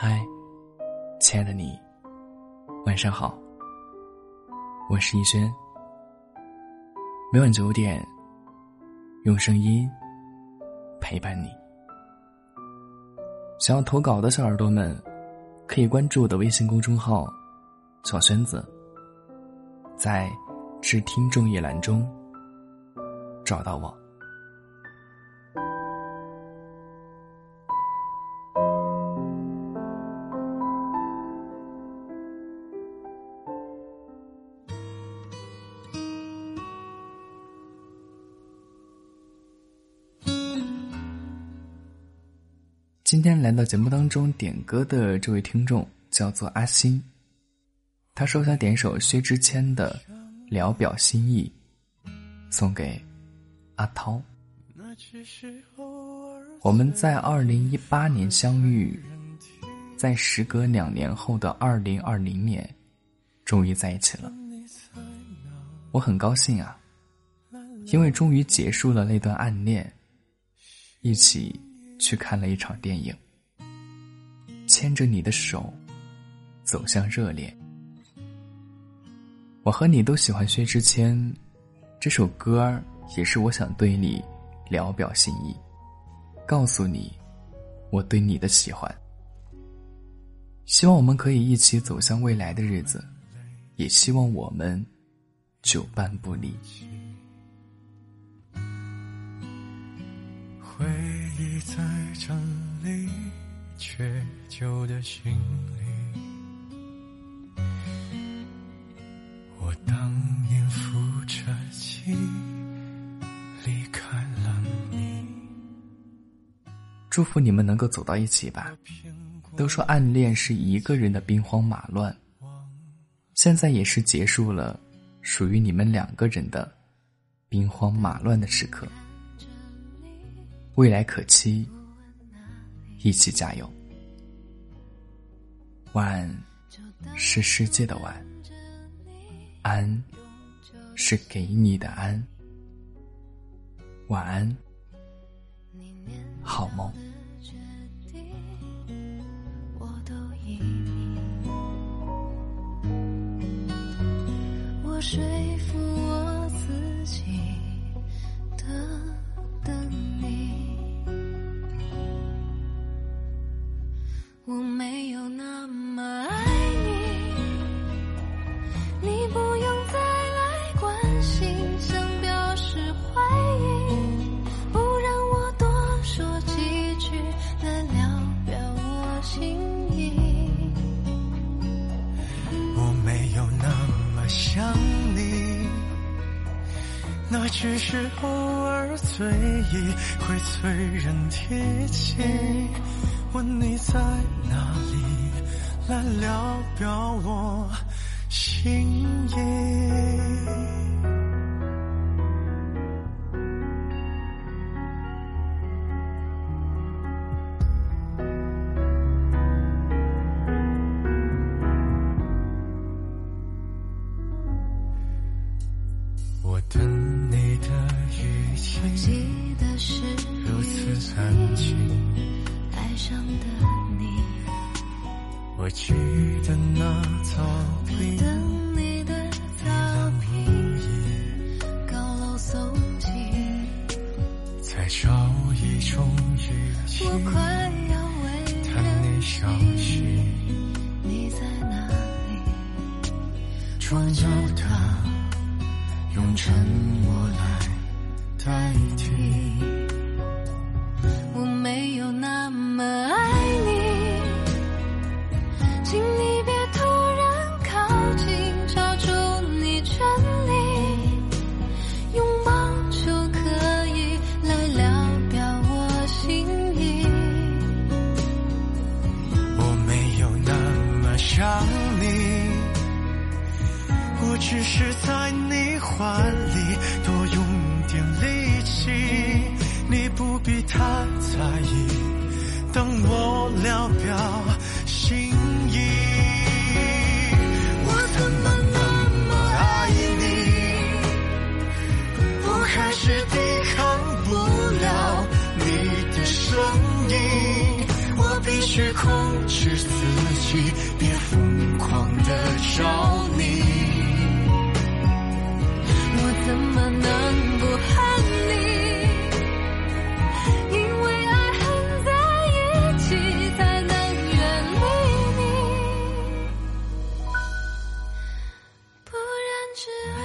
嗨，亲爱的你，晚上好。我是逸轩。每晚九点，用声音陪伴你。想要投稿的小耳朵们，可以关注我的微信公众号“小轩子”，在“致听众”一栏中找到我。今天来到节目当中点歌的这位听众叫做阿星，他说想点首薛之谦的《聊表心意》，送给阿涛。我们在二零一八年相遇，在时隔两年后的二零二零年，终于在一起了。我很高兴啊，因为终于结束了那段暗恋，一起。去看了一场电影，牵着你的手，走向热恋。我和你都喜欢薛之谦，这首歌也是我想对你聊表心意，告诉你我对你的喜欢。希望我们可以一起走向未来的日子，也希望我们久伴不离。回你在整理缺旧的行李，我当年扶着记离开了你。祝福你们能够走到一起吧。都说暗恋是一个人的兵荒马乱，现在也是结束了属于你们两个人的兵荒马乱的时刻。未来可期，一起加油。晚是世界的晚，安是给你的安。晚安，好梦。我说服我没有那么爱你，你不用再来关心，想表示怀疑，不让我多说几句来聊表我心意。我没有那么想你，那只是偶尔醉意会催人提起。问你在哪里，来聊表我心意。我记得那草坪，等你的草坪，高楼耸起，在找一种语气，我快要为谈你消息，你在哪里？装作他用沉默来代替。我没有那么爱只是在你怀里多用点力气，你不必太在意，当我聊表心意。我怎么那么爱你？我还是抵抗不了你的声音，我必须控制自。己，别疯狂的找怎么能不恨你？因为爱恨在一起，才能远离你。不然只好。